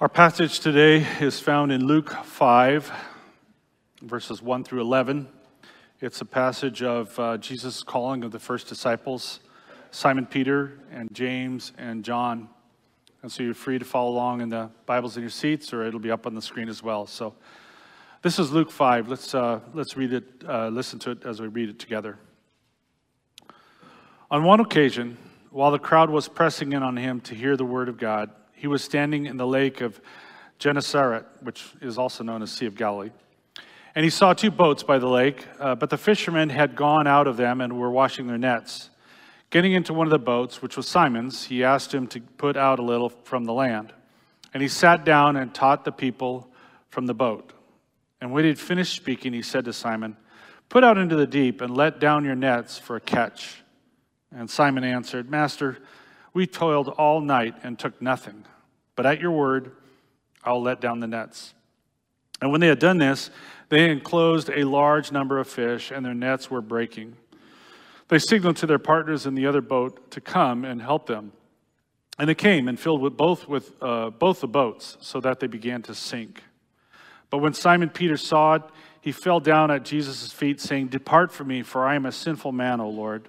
Our passage today is found in Luke 5, verses 1 through 11. It's a passage of uh, Jesus' calling of the first disciples, Simon Peter and James and John. And so you're free to follow along in the Bibles in your seats, or it'll be up on the screen as well. So this is Luke 5. Let's, uh, let's read it, uh, listen to it as we read it together. On one occasion, while the crowd was pressing in on him to hear the word of God, he was standing in the lake of Gennesaret, which is also known as Sea of Galilee. And he saw two boats by the lake, uh, but the fishermen had gone out of them and were washing their nets. Getting into one of the boats, which was Simon's, he asked him to put out a little from the land. And he sat down and taught the people from the boat. And when he had finished speaking, he said to Simon, Put out into the deep and let down your nets for a catch. And Simon answered, Master, we toiled all night and took nothing, but at your word, I'll let down the nets. And when they had done this, they enclosed a large number of fish, and their nets were breaking. They signaled to their partners in the other boat to come and help them. And they came and filled with both, with, uh, both the boats, so that they began to sink. But when Simon Peter saw it, he fell down at Jesus' feet, saying, Depart from me, for I am a sinful man, O Lord.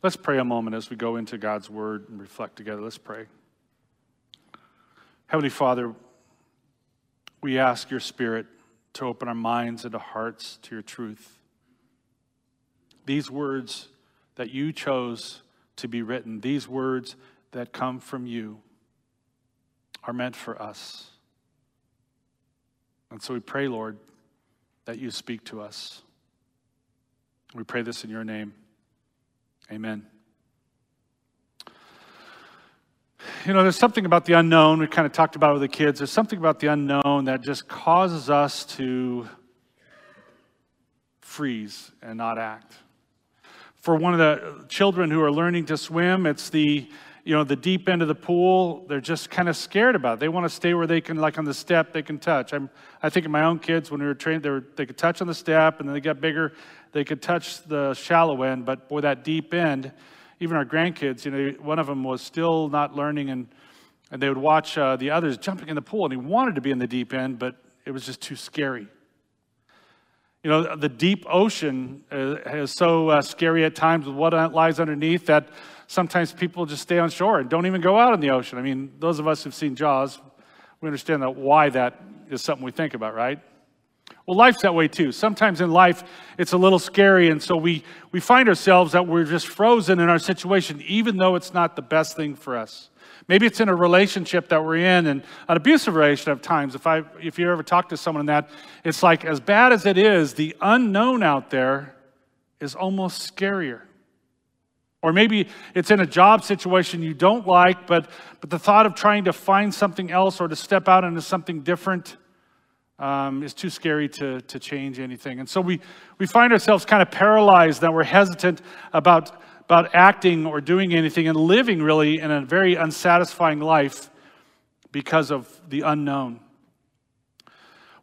Let's pray a moment as we go into God's word and reflect together. Let's pray. Heavenly Father, we ask your Spirit to open our minds and our hearts to your truth. These words that you chose to be written, these words that come from you, are meant for us. And so we pray, Lord, that you speak to us. We pray this in your name. Amen. You know, there's something about the unknown. We kind of talked about it with the kids. There's something about the unknown that just causes us to freeze and not act. For one of the children who are learning to swim, it's the you know the deep end of the pool. They're just kind of scared about it. They want to stay where they can, like on the step, they can touch. I'm, I think of my own kids when we were trained, they, were, they could touch on the step, and then they got bigger they could touch the shallow end, but boy, that deep end, even our grandkids, you know, one of them was still not learning, and, and they would watch uh, the others jumping in the pool, and he wanted to be in the deep end, but it was just too scary. You know, the deep ocean uh, is so uh, scary at times with what lies underneath that sometimes people just stay on shore and don't even go out in the ocean. I mean, those of us who've seen Jaws, we understand that why that is something we think about, right? Well, life's that way too. Sometimes in life, it's a little scary, and so we, we find ourselves that we're just frozen in our situation, even though it's not the best thing for us. Maybe it's in a relationship that we're in, and an abusive relationship at times. If, I, if you ever talk to someone in that, it's like as bad as it is, the unknown out there is almost scarier. Or maybe it's in a job situation you don't like, but, but the thought of trying to find something else or to step out into something different um, too scary to, to change anything. And so we, we find ourselves kind of paralyzed that we're hesitant about, about acting or doing anything and living really in a very unsatisfying life because of the unknown.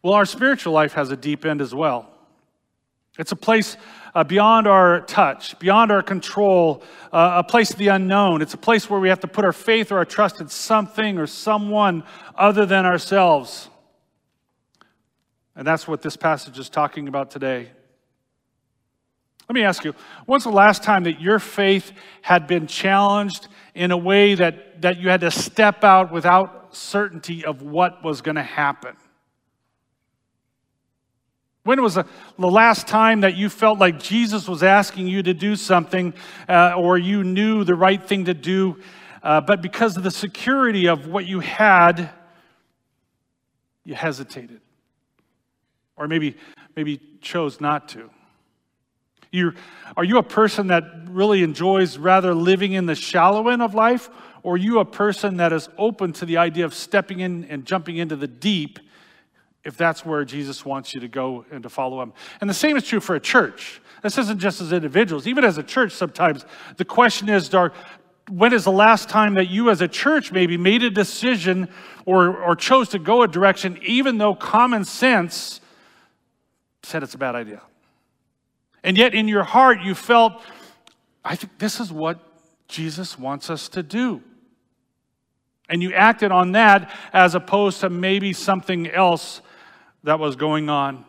Well, our spiritual life has a deep end as well. It's a place uh, beyond our touch, beyond our control, uh, a place of the unknown. It's a place where we have to put our faith or our trust in something or someone other than ourselves. And that's what this passage is talking about today. Let me ask you, when's the last time that your faith had been challenged in a way that, that you had to step out without certainty of what was going to happen? When was the, the, last time that you felt like Jesus was asking you to do something uh, or you knew the right thing to do, uh, but because of the security of what you had, you hesitated? Or maybe maybe chose not to. you are you a person that really enjoys rather living in the shallow end of life, or are you a person that is open to the idea of stepping in and jumping into the deep if that's where Jesus wants you to go and to follow him. And the same is true for a church. This isn't just as individuals. Even as a church, sometimes the question is, are, when is the last time that you as a church maybe made a decision or, or chose to go a direction even though common sense said it's a bad idea? And yet in your heart you felt, I think this is what Jesus wants us to do. And you acted on that as opposed to maybe something else that was going on.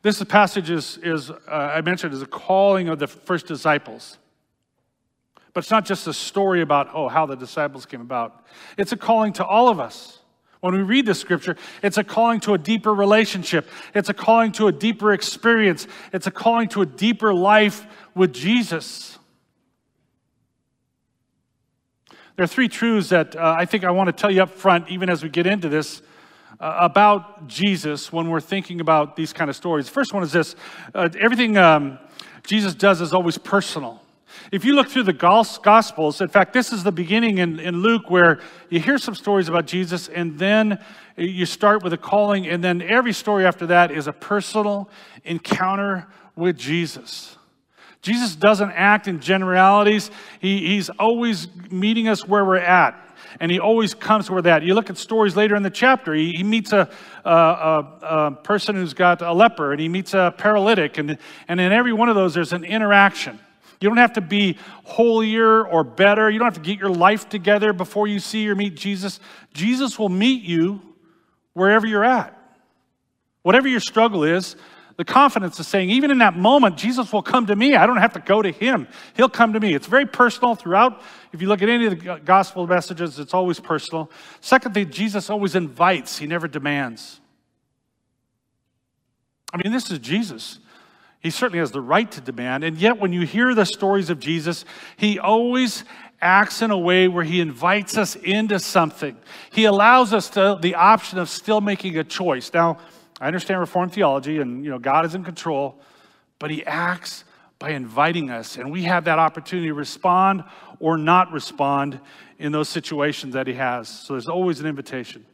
This passage is, is uh, I mentioned, is a calling of the first disciples. But it's not just a story about, oh, how the disciples came about. It's a calling to all of us. When we read the scripture, it's a calling to a deeper relationship. It's a calling to a deeper experience. It's a calling to a deeper life with Jesus. There are three truths that uh, I think I want to tell you up front, even as we get into this, uh, about Jesus when we're thinking about these kind of stories. The first one is this uh, everything um, Jesus does is always personal. If you look through the Gospels, in fact, this is the beginning in, in Luke where you hear some stories about Jesus, and then you start with a calling, and then every story after that is a personal encounter with Jesus. Jesus doesn't act in generalities, he, he's always meeting us where we're at. And he always comes where that. You look at stories later in the chapter. He, he meets a, a, a, a, person who's got a leper, and he meets a paralytic, and, and in every one of those, there's an interaction. You don't have to be holier or better. You don't have to get your life together before you see or meet Jesus. Jesus will meet you wherever you're at. Whatever your struggle is, the confidence is saying, even in that moment, Jesus will come to me. I don't have to go to him. He'll come to me. It's very personal throughout. If you look at any of the gospel messages, it's always personal. Secondly, Jesus always invites, he never demands. I mean, this is Jesus. He certainly has the right to demand. And yet, when you hear the stories of Jesus, he always acts in a way where he invites us into something. He allows us to, the option of still making a choice. Now, I understand Reformed theology and you know God is in control, but he acts by inviting us, and we have that opportunity to respond or not respond in those situations that he has. So there's always an invitation.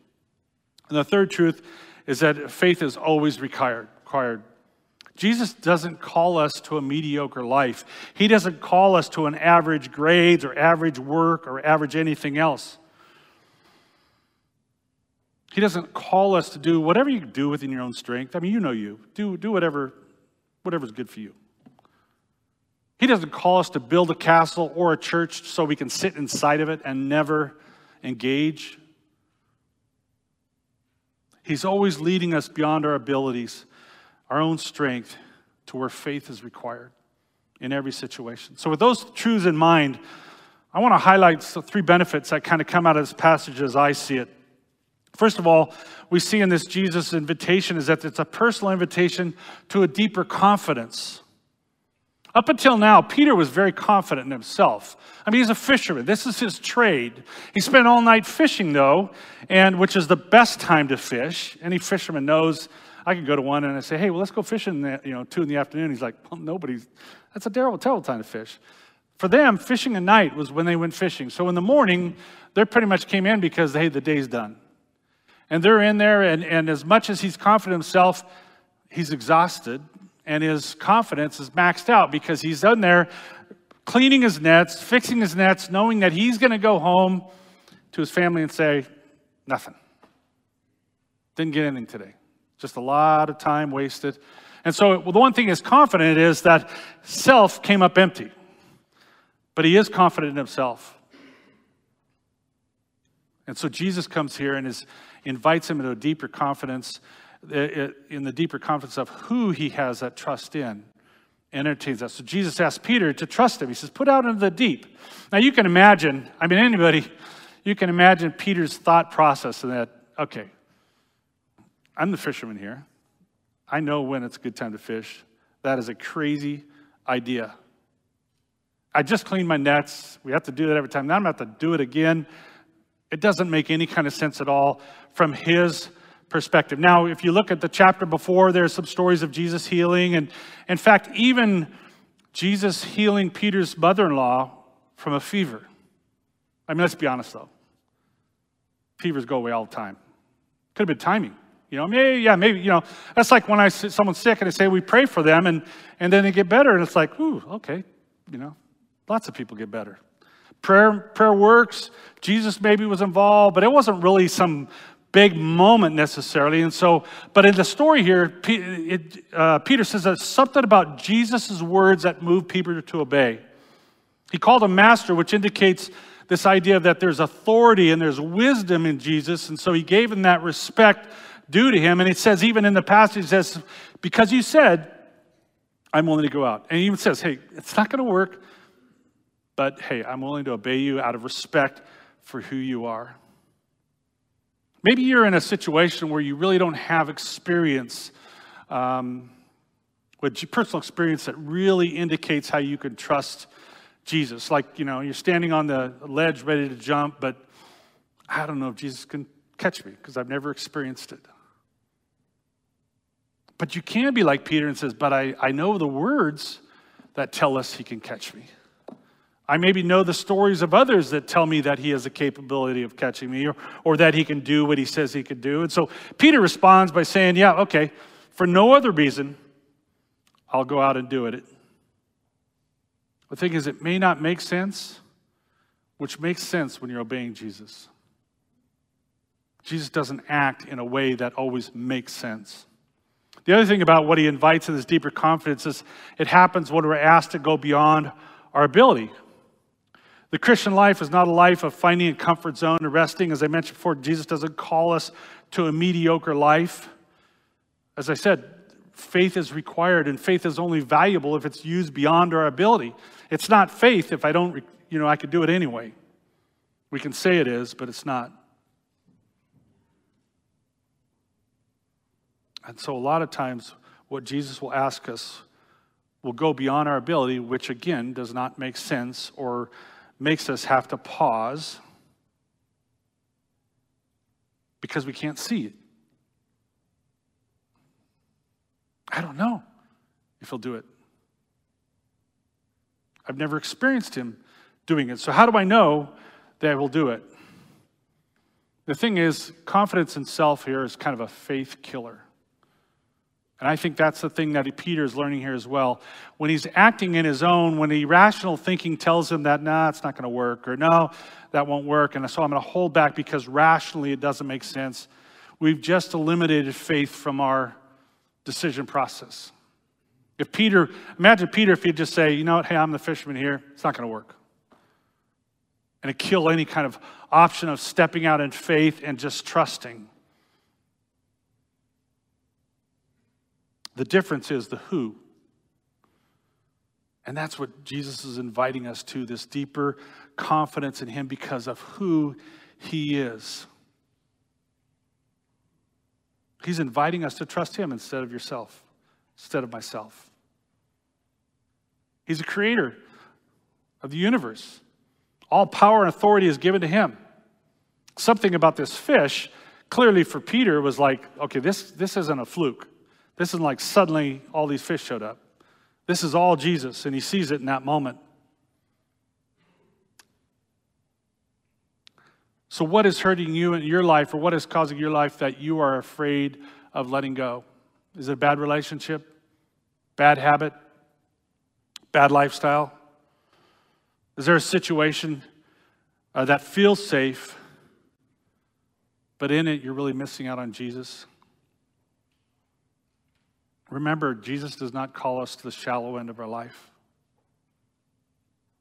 And the third truth is that faith is always required. required. Jesus doesn't call us to a mediocre life. He doesn't call us to an average grades or average work or average anything else. He doesn't call us to do whatever you do within your own strength. I mean, you know you. Do, do whatever, whatever's good for you. He doesn't call us to build a castle or a church so we can sit inside of it and never engage. He's always leading us beyond our abilities our own strength to where faith is required in every situation. So, with those truths in mind, I want to highlight three benefits that kind of come out of this passage as I see it. First of all, we see in this Jesus invitation is that it's a personal invitation to a deeper confidence. Up until now, Peter was very confident in himself. I mean, he's a fisherman. This is his trade. He spent all night fishing, though, and which is the best time to fish. Any fisherman knows I could go to one and I say, hey, well, let's go fishing, the, you know, two in the afternoon. He's like, well, nobody's, that's a terrible, terrible time to fish. For them, fishing at night was when they went fishing. So in the morning, they pretty much came in because, hey, the day's done. And they're in there, and, and as much as he's confident himself, he's exhausted, and his confidence is maxed out because he's in there cleaning his nets, fixing his nets, knowing that he's going to go home to his family and say, nothing. Didn't get anything today. Just a lot of time wasted. And so, well, the one thing is confident is that self came up empty. But he is confident in himself. And so Jesus comes here and is, invites him into a deeper confidence, in the deeper confidence of who he has that trust in, entertains us. So Jesus asks Peter to trust him. He says, Put out into the deep. Now you can imagine, I mean, anybody, you can imagine Peter's thought process in that, okay, I'm the fisherman here. I know when it's a good time to fish. That is a crazy idea. I just cleaned my nets. We have to do that every time. Now I'm going to have to do it again. It doesn't make any kind of sense at all from his perspective. Now, if you look at the chapter before, there's some stories of Jesus healing. And in fact, even Jesus healing Peter's mother in law from a fever. I mean, let's be honest though. Fevers go away all the time. Could have been timing. You know, maybe, yeah, maybe, you know, that's like when I see someone's sick and I say we pray for them and, and then they get better and it's like, ooh, okay, you know, lots of people get better. Prayer, prayer works. Jesus maybe was involved, but it wasn't really some big moment necessarily. And so, but in the story here, it, uh, Peter says that something about Jesus' words that moved Peter to obey. He called him master, which indicates this idea that there's authority and there's wisdom in Jesus. And so he gave him that respect due to him. And it says, even in the passage, it says, because you said, I'm willing to go out. And he even says, hey, it's not going to work, but hey, I'm willing to obey you out of respect for who you are. Maybe you're in a situation where you really don't have experience, um, with personal experience that really indicates how you can trust Jesus. Like, you know, you're standing on the ledge ready to jump, but I don't know if Jesus can catch me because I've never experienced it. But you can be like Peter and says, But I, I know the words that tell us he can catch me. I maybe know the stories of others that tell me that he has a capability of catching me or, or that he can do what he says he could do. And so Peter responds by saying, Yeah, okay, for no other reason, I'll go out and do it. The thing is, it may not make sense, which makes sense when you're obeying Jesus. Jesus doesn't act in a way that always makes sense. The other thing about what he invites in this deeper confidence is it happens when we're asked to go beyond our ability. The Christian life is not a life of finding a comfort zone and resting. As I mentioned before, Jesus doesn't call us to a mediocre life. As I said, faith is required, and faith is only valuable if it's used beyond our ability. It's not faith if I don't, you know, I could do it anyway. We can say it is, but it's not. And so, a lot of times, what Jesus will ask us will go beyond our ability, which again does not make sense or makes us have to pause because we can't see it. I don't know if he'll do it. I've never experienced him doing it. So, how do I know that he'll do it? The thing is, confidence in self here is kind of a faith killer. And I think that's the thing that Peter is learning here as well. When he's acting in his own, when the rational thinking tells him that, nah, it's not going to work, or no, that won't work, and so I'm going to hold back because rationally it doesn't make sense, we've just eliminated faith from our decision process. If Peter, imagine Peter if he'd just say, you know what, hey, I'm the fisherman here, it's not going to work. And to kill any kind of option of stepping out in faith and just trusting. The difference is the who. And that's what Jesus is inviting us to this deeper confidence in Him because of who He is. He's inviting us to trust Him instead of yourself, instead of myself. He's a creator of the universe. All power and authority is given to Him. Something about this fish, clearly for Peter, was like, okay, this, this isn't a fluke. This isn't like suddenly all these fish showed up. This is all Jesus, and he sees it in that moment. So, what is hurting you in your life, or what is causing your life that you are afraid of letting go? Is it a bad relationship? Bad habit? Bad lifestyle? Is there a situation uh, that feels safe, but in it you're really missing out on Jesus? Remember, Jesus does not call us to the shallow end of our life.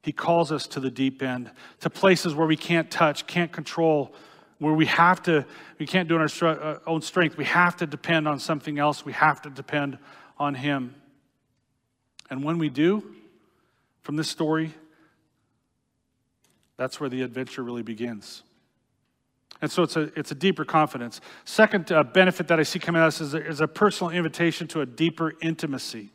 He calls us to the deep end, to places where we can't touch, can't control, where we have to, we can't do it on our uh, own strength. We have to depend on something else. We have to depend on Him. And when we do, from this story, that's where the adventure really begins. And so it's a, it's a deeper confidence. Second uh, benefit that I see coming us is a, is a personal invitation to a deeper intimacy.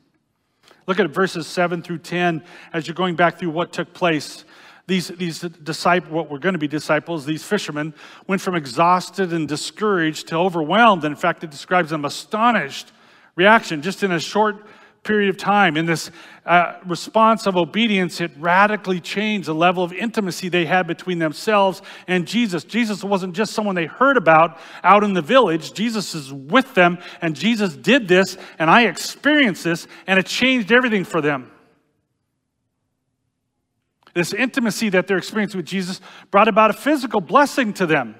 Look at verses 7 through 10 as you're going back through what took place. These, these disciples, what were going to be disciples, these fishermen, went from exhausted and discouraged to overwhelmed. In fact, it describes them astonished reaction just in a short period of time. In this uh, response of obedience, it radically changed the level of intimacy they had between themselves and Jesus. Jesus wasn't just someone they heard about out in the village, Jesus is with them, and Jesus did this, and I experienced this, and it changed everything for them. This intimacy that they're experiencing with Jesus brought about a physical blessing to them.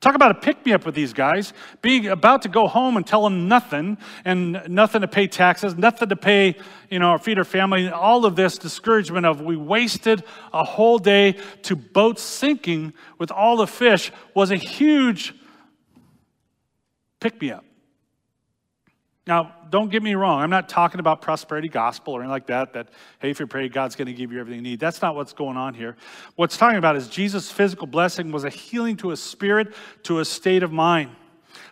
Talk about a pick me up with these guys, being about to go home and tell them nothing and nothing to pay taxes, nothing to pay, you know, or feed our family, all of this discouragement of we wasted a whole day to boats sinking with all the fish was a huge pick me up. Now, don't get me wrong. I'm not talking about prosperity gospel or anything like that, that, hey, if you pray, God's going to give you everything you need. That's not what's going on here. What's talking about is Jesus' physical blessing was a healing to a spirit, to a state of mind.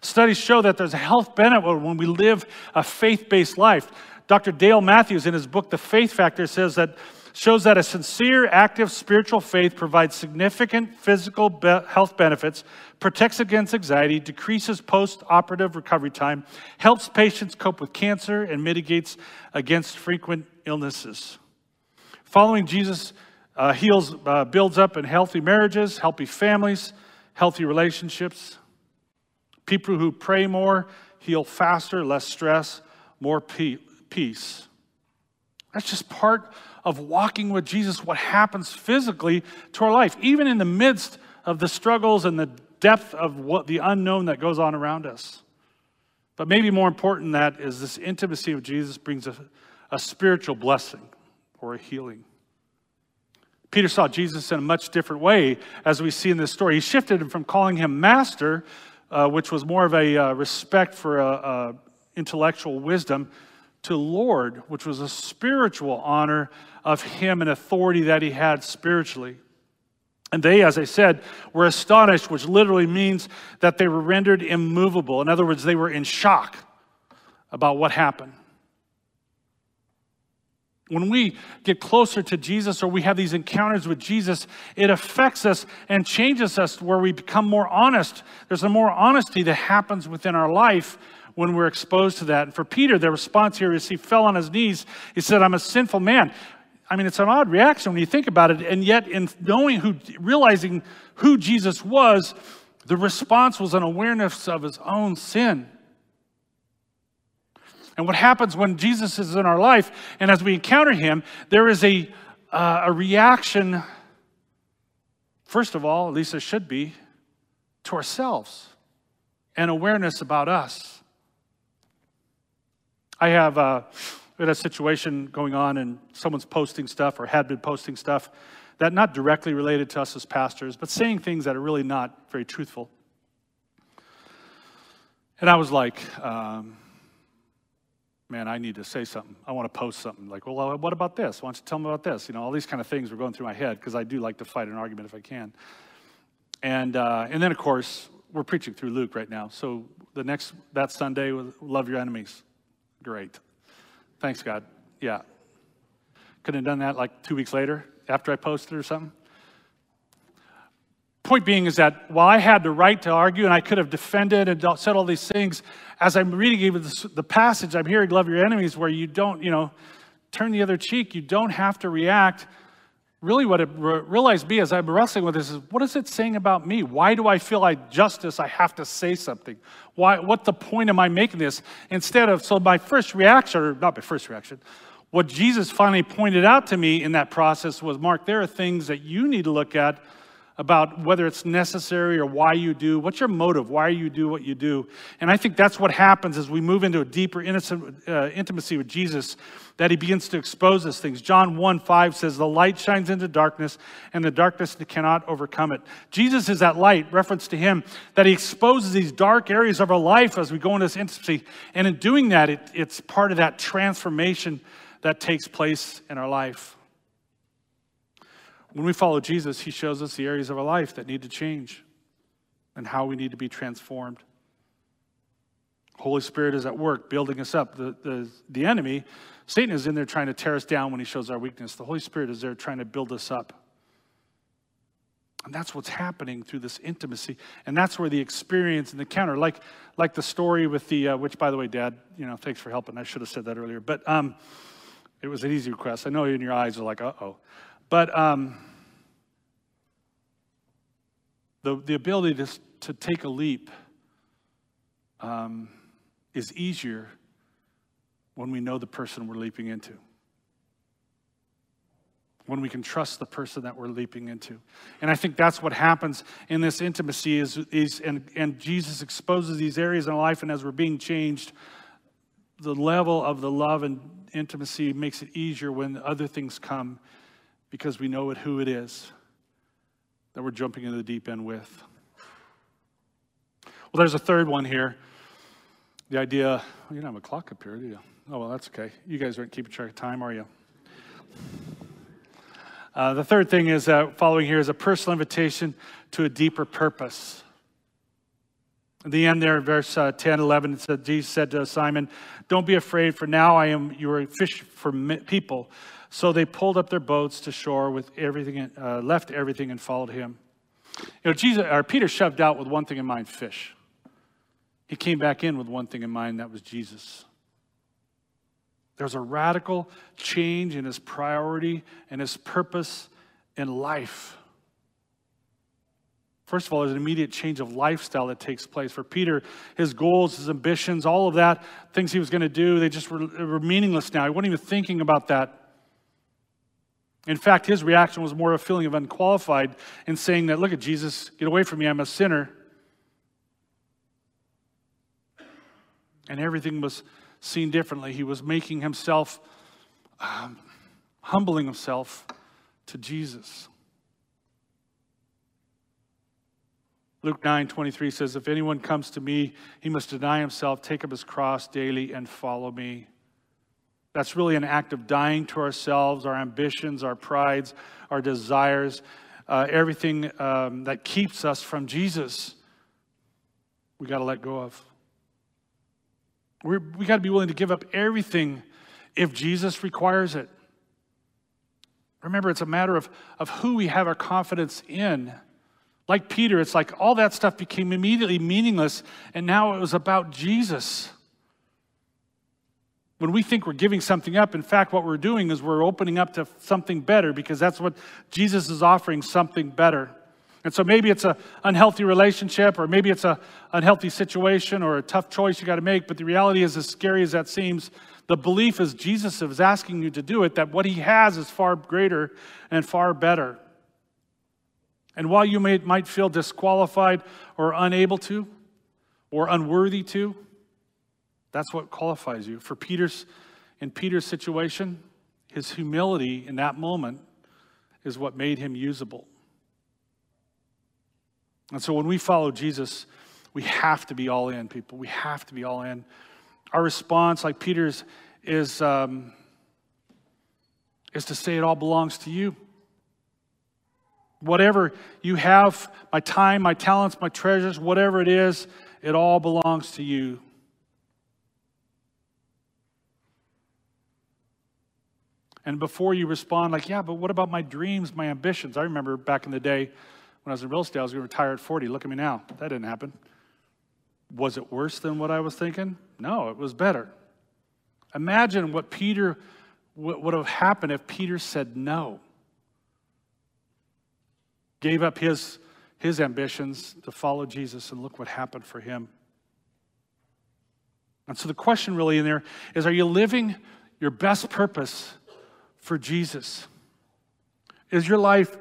Studies show that there's a health benefit when we live a faith based life. Dr. Dale Matthews, in his book, The Faith Factor, says that shows that a sincere, active spiritual faith provides significant physical be- health benefits, protects against anxiety, decreases post operative recovery time, helps patients cope with cancer, and mitigates against frequent illnesses. Following Jesus uh, heals, uh, builds up in healthy marriages, healthy families, healthy relationships. People who pray more heal faster, less stress, more peace. That's just part of walking with Jesus, what happens physically to our life, even in the midst of the struggles and the depth of what the unknown that goes on around us. But maybe more important than that is this intimacy of Jesus brings a, a spiritual blessing or a healing. Peter saw Jesus in a much different way as we see in this story. He shifted him from calling him master, uh, which was more of a uh, respect for uh, intellectual wisdom, to Lord, which was a spiritual honor of him and authority that he had spiritually. And they, as I said, were astonished, which literally means that they were rendered immovable. In other words, they were in shock about what happened. When we get closer to Jesus or we have these encounters with Jesus, it affects us and changes us where we become more honest. There's a more honesty that happens within our life when we're exposed to that. And for Peter, the response here is he fell on his knees. He said, I'm a sinful man. I mean, it's an odd reaction when you think about it. And yet, in knowing who, realizing who Jesus was, the response was an awareness of his own sin. And what happens when Jesus is in our life and as we encounter him, there is a, uh, a reaction, first of all, at least there should be, to ourselves and awareness about us. I have uh, a situation going on, and someone's posting stuff or had been posting stuff that not directly related to us as pastors, but saying things that are really not very truthful. And I was like, um, man, I need to say something. I want to post something. Like, well, what about this? Why don't you tell me about this? You know, all these kind of things were going through my head because I do like to fight an argument if I can. And, uh, and then, of course, we're preaching through Luke right now. So the next, that Sunday, love your enemies. Great. Thanks, God. Yeah. Couldn't have done that like two weeks later after I posted or something. Point being is that while I had the right to argue and I could have defended and said all these things, as I'm reading even the passage, I'm hearing love your enemies where you don't, you know, turn the other cheek. You don't have to react really what it realized me as I'm wrestling with this is what is it saying about me? Why do I feel like justice I have to say something? Why what the point am I making this? Instead of so my first reaction, or not my first reaction, what Jesus finally pointed out to me in that process was Mark, there are things that you need to look at about whether it's necessary or why you do. What's your motive? Why you do what you do? And I think that's what happens as we move into a deeper uh, intimacy with Jesus, that he begins to expose us things. John 1 5 says, The light shines into darkness, and the darkness cannot overcome it. Jesus is that light, reference to him, that he exposes these dark areas of our life as we go into this intimacy. And in doing that, it, it's part of that transformation that takes place in our life. When we follow Jesus, he shows us the areas of our life that need to change and how we need to be transformed. Holy Spirit is at work building us up. The, the, the enemy, Satan, is in there trying to tear us down when he shows our weakness. The Holy Spirit is there trying to build us up. And that's what's happening through this intimacy. And that's where the experience and the counter, like, like the story with the, uh, which by the way, Dad, you know, thanks for helping. I should have said that earlier. But um, it was an easy request. I know in your eyes are like, uh oh. But um, the, the ability to, to take a leap um, is easier when we know the person we're leaping into when we can trust the person that we're leaping into. And I think that's what happens in this intimacy is, is and, and Jesus exposes these areas in our life, and as we're being changed, the level of the love and intimacy makes it easier when other things come because we know it, who it is that we're jumping into the deep end with. Well, there's a third one here. The idea, well, you don't have a clock up here, do you? Oh, well, that's okay. You guys aren't keeping track of time, are you? Uh, the third thing is uh, following here is a personal invitation to a deeper purpose. At the end there, verse uh, 10, 11, it said, Jesus said to Simon, Don't be afraid, for now I am, your fish for people. So they pulled up their boats to shore with everything, uh, left everything and followed him. You know, Jesus, or Peter shoved out with one thing in mind, fish. He came back in with one thing in mind, that was Jesus. There's a radical change in his priority and his purpose in life. First of all, there's an immediate change of lifestyle that takes place. For Peter, his goals, his ambitions, all of that, things he was going to do, they just were, were meaningless now. He wasn't even thinking about that. In fact, his reaction was more of a feeling of unqualified in saying that, look at Jesus, get away from me, I'm a sinner. And everything was seen differently. He was making himself, um, humbling himself to Jesus. Luke 9 23 says, If anyone comes to me, he must deny himself, take up his cross daily, and follow me. That's really an act of dying to ourselves, our ambitions, our prides, our desires, uh, everything um, that keeps us from Jesus. We got to let go of. We're, we got to be willing to give up everything if Jesus requires it. Remember, it's a matter of, of who we have our confidence in. Like Peter, it's like all that stuff became immediately meaningless, and now it was about Jesus. When we think we're giving something up, in fact, what we're doing is we're opening up to something better because that's what Jesus is offering something better. And so maybe it's an unhealthy relationship, or maybe it's an unhealthy situation, or a tough choice you got to make. But the reality is, as scary as that seems, the belief is Jesus is asking you to do it, that what he has is far greater and far better. And while you may, might feel disqualified or unable to, or unworthy to, that's what qualifies you. For Peter's, in Peter's situation, his humility in that moment is what made him usable. And so when we follow Jesus, we have to be all in, people. We have to be all in. Our response, like Peter's, is, um, is to say it all belongs to you. Whatever you have, my time, my talents, my treasures, whatever it is, it all belongs to you. And before you respond, like, yeah, but what about my dreams, my ambitions? I remember back in the day, when I was in real estate, I was going to retire at 40. Look at me now. That didn't happen. Was it worse than what I was thinking? No, it was better. Imagine what Peter what would have happened if Peter said no. Gave up his, his ambitions to follow Jesus, and look what happened for him. And so the question really in there is are you living your best purpose for Jesus? Is your life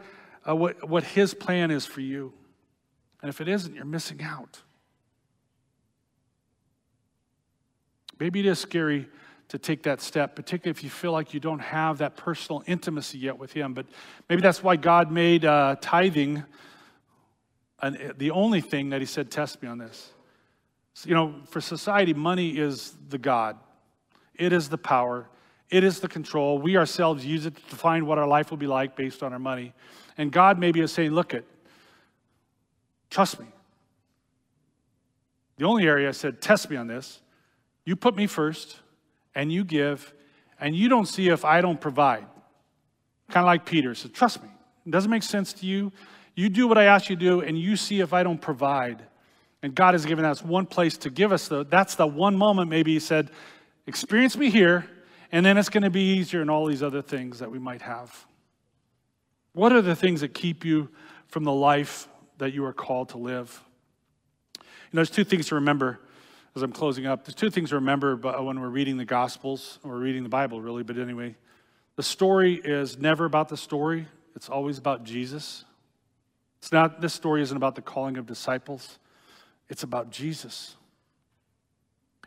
uh, what, what His plan is for you. And if it isn't, you're missing out. Maybe it is scary to take that step, particularly if you feel like you don't have that personal intimacy yet with Him. But maybe that's why God made uh, tithing an, the only thing that He said, Test me on this. So, you know, for society, money is the God, it is the power, it is the control. We ourselves use it to define what our life will be like based on our money. And God maybe is saying, look it, trust me. The only area I said, test me on this. You put me first, and you give, and you don't see if I don't provide. Kind of like Peter said, trust me. It doesn't make sense to you. You do what I ask you to do, and you see if I don't provide. And God has given us one place to give us the, that's the one moment maybe He said, experience me here, and then it's going to be easier in all these other things that we might have. What are the things that keep you from the life that you are called to live? You know, there's two things to remember as I'm closing up. There's two things to remember uh, when we're reading the Gospels, or reading the Bible, really, but anyway. The story is never about the story, it's always about Jesus. It's not, this story isn't about the calling of disciples, it's about Jesus.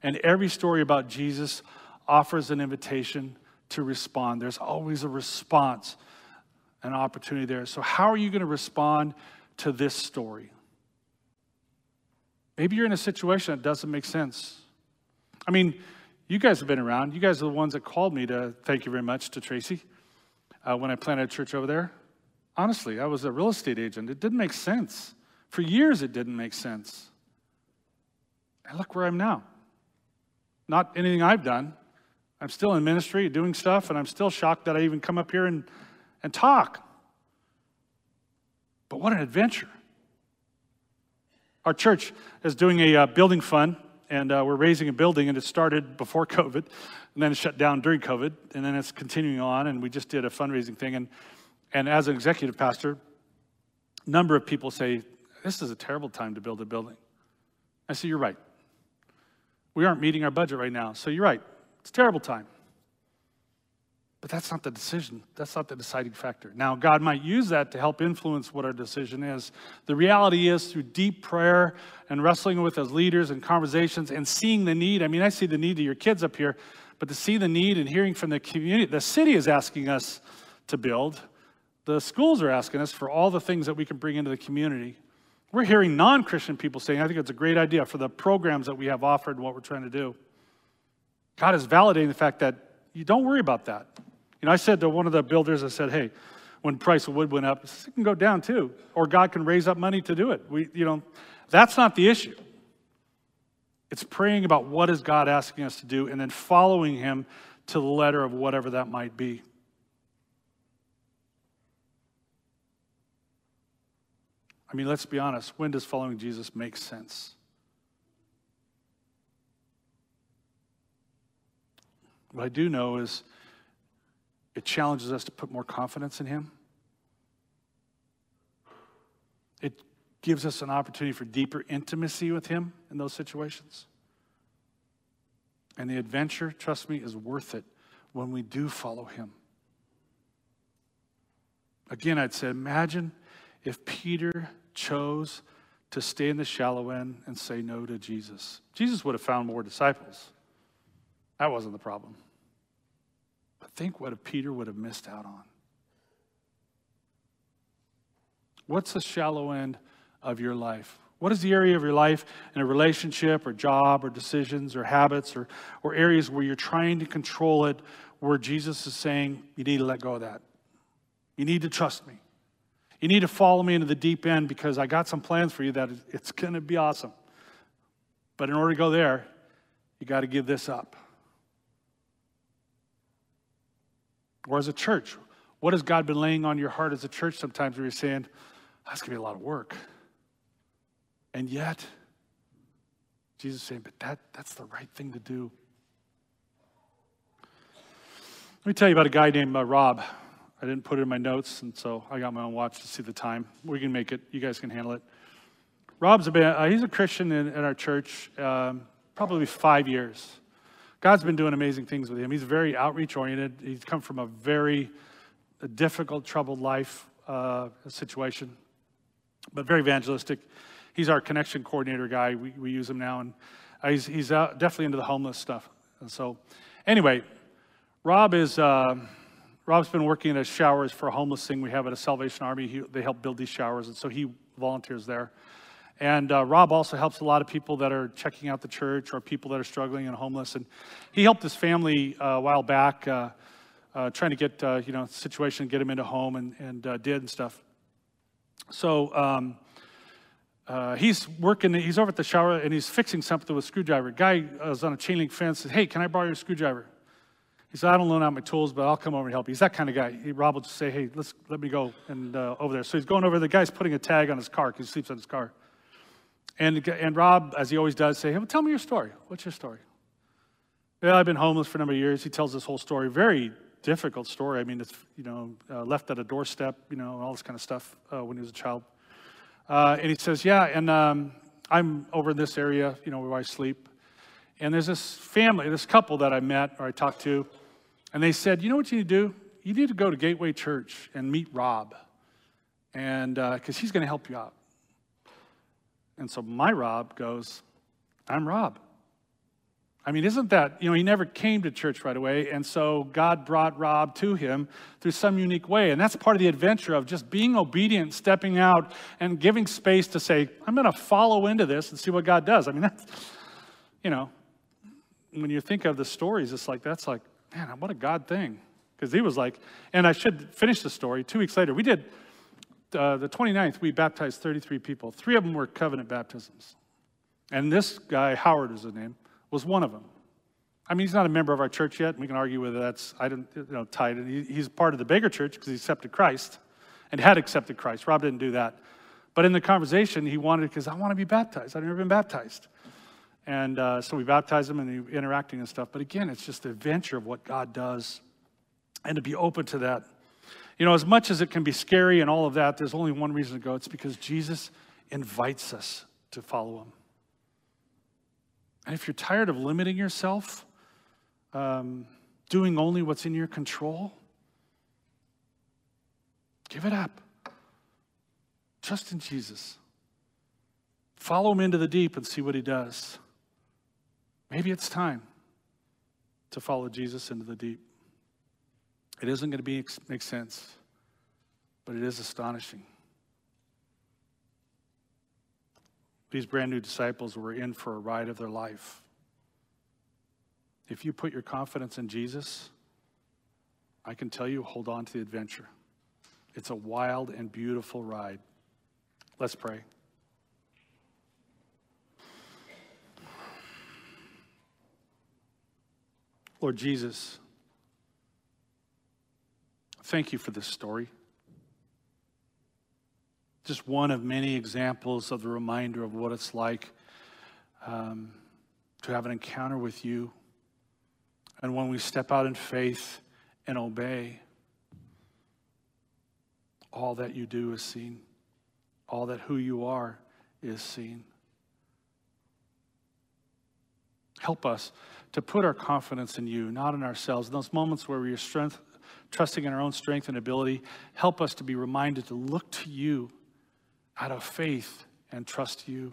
And every story about Jesus offers an invitation to respond. There's always a response, an opportunity there. So, how are you going to respond to this story? Maybe you're in a situation that doesn't make sense. I mean, you guys have been around. You guys are the ones that called me to thank you very much to Tracy uh, when I planted a church over there. Honestly, I was a real estate agent. It didn't make sense. For years, it didn't make sense. And look where I'm now. Not anything I've done. I'm still in ministry, doing stuff, and I'm still shocked that I even come up here and, and talk. But what an adventure. Our church is doing a uh, building fund, and uh, we're raising a building, and it started before COVID, and then it shut down during COVID, and then it's continuing on, and we just did a fundraising thing. And and as an executive pastor, a number of people say, This is a terrible time to build a building. I say, You're right. We aren't meeting our budget right now. So you're right. It's a terrible time. But that's not the decision. That's not the deciding factor. Now, God might use that to help influence what our decision is. The reality is, through deep prayer and wrestling with as leaders and conversations and seeing the need. I mean, I see the need of your kids up here, but to see the need and hearing from the community, the city is asking us to build. The schools are asking us for all the things that we can bring into the community. We're hearing non Christian people saying, I think it's a great idea for the programs that we have offered and what we're trying to do. God is validating the fact that you don't worry about that. You know, I said to one of the builders, I said, hey, when price of wood went up, it can go down too, or God can raise up money to do it. We, you know, that's not the issue. It's praying about what is God asking us to do and then following Him to the letter of whatever that might be. I mean, let's be honest. When does following Jesus make sense? What I do know is it challenges us to put more confidence in Him. It gives us an opportunity for deeper intimacy with Him in those situations. And the adventure, trust me, is worth it when we do follow Him. Again, I'd say, imagine if Peter chose to stay in the shallow end and say no to Jesus. Jesus would have found more disciples. That wasn't the problem. Think what Peter would have missed out on. What's the shallow end of your life? What is the area of your life in a relationship or job or decisions or habits or, or areas where you're trying to control it, where Jesus is saying, you need to let go of that? You need to trust me. You need to follow me into the deep end because I got some plans for you that it's going to be awesome. But in order to go there, you got to give this up. Or as a church, what has God been laying on your heart as a church sometimes where you're saying, that's going to be a lot of work? And yet, Jesus saying, but that, that's the right thing to do. Let me tell you about a guy named uh, Rob. I didn't put it in my notes, and so I got my own watch to see the time. We can make it. You guys can handle it. Rob's a uh, he's a Christian in, in our church, um, probably five years. God's been doing amazing things with him. He's very outreach oriented. He's come from a very difficult, troubled life uh, situation, but very evangelistic. He's our connection coordinator guy. We, we use him now, and uh, he's, he's out, definitely into the homeless stuff. And so, anyway, Rob is. Uh, Rob's been working at showers for a homeless thing we have at a Salvation Army. He, they help build these showers, and so he volunteers there. And uh, Rob also helps a lot of people that are checking out the church or people that are struggling and homeless. And he helped his family uh, a while back, uh, uh trying to get uh, you know situation, get him into home, and, and uh, did and stuff. So um, he's working. He's over at the shower and he's fixing something with a screwdriver. Guy was on a chain link fence. Said, "Hey, can I borrow your screwdriver?" He said, I don't loan out my tools, but I'll come over and help you. He's that kind of guy. He, Rob will just say, hey, let's, let me go and over there. So he's going over. The guy's putting a tag on his car because he sleeps on his car. And, and Rob, as he always does, say, hey, well, tell me your story. What's your story? Yeah, I've been homeless for a number of years. He tells this whole story. Very difficult story. I mean, it's, you know, uh, left at a doorstep, you know, all this kind of stuff uh, when he was a child. Uh, and he says, yeah, and um, I'm over in this area, you know, where I sleep. And there's this family, this couple that I met or I talked to, and they said, you know what you need to do? You need to go to Gateway Church and meet Rob, and because uh, he's going to help you out. And so my Rob goes, I'm Rob. I mean, isn't that, you know, he never came to church right away, and so God brought Rob to him through some unique way. And that's part of the adventure of just being obedient, stepping out, and giving space to say, I'm going to follow into this and see what God does. I mean, that's, you know, when you think of the stories, it's like, that's like, man, what a God thing. Because he was like, and I should finish the story. Two weeks later, we did, uh, the 29th, we baptized 33 people. Three of them were covenant baptisms. And this guy, Howard is his name, was one of them. I mean, he's not a member of our church yet. We can argue whether that's, I don't, you know, tied. He, he's part of the bigger church because he accepted Christ and had accepted Christ. Rob didn't do that. But in the conversation, he wanted, because I want to be baptized. I've never been baptized. And uh, so we baptize them and interacting and stuff. But again, it's just the adventure of what God does and to be open to that. You know, as much as it can be scary and all of that, there's only one reason to go. It's because Jesus invites us to follow him. And if you're tired of limiting yourself, um, doing only what's in your control, give it up. Trust in Jesus. Follow him into the deep and see what he does. Maybe it's time to follow Jesus into the deep. It isn't going to be, make sense, but it is astonishing. These brand new disciples were in for a ride of their life. If you put your confidence in Jesus, I can tell you, hold on to the adventure. It's a wild and beautiful ride. Let's pray. Lord Jesus, thank you for this story. Just one of many examples of the reminder of what it's like um, to have an encounter with you. And when we step out in faith and obey, all that you do is seen, all that who you are is seen. Help us to put our confidence in you, not in ourselves. In those moments where we are strength, trusting in our own strength and ability, help us to be reminded to look to you out of faith and trust you.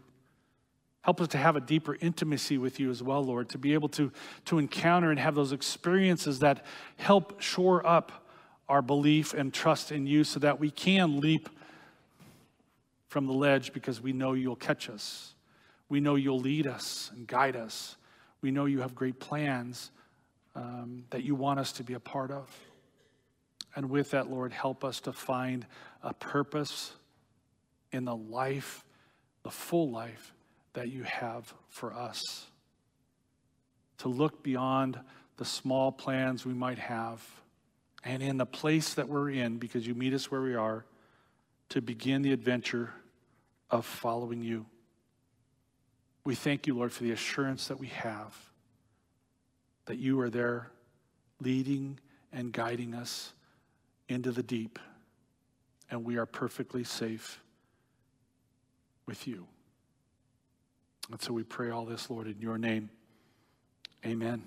Help us to have a deeper intimacy with you as well, Lord, to be able to, to encounter and have those experiences that help shore up our belief and trust in you so that we can leap from the ledge because we know you'll catch us. We know you'll lead us and guide us. We know you have great plans um, that you want us to be a part of. And with that, Lord, help us to find a purpose in the life, the full life that you have for us. To look beyond the small plans we might have and in the place that we're in, because you meet us where we are, to begin the adventure of following you. We thank you, Lord, for the assurance that we have that you are there leading and guiding us into the deep, and we are perfectly safe with you. And so we pray all this, Lord, in your name. Amen.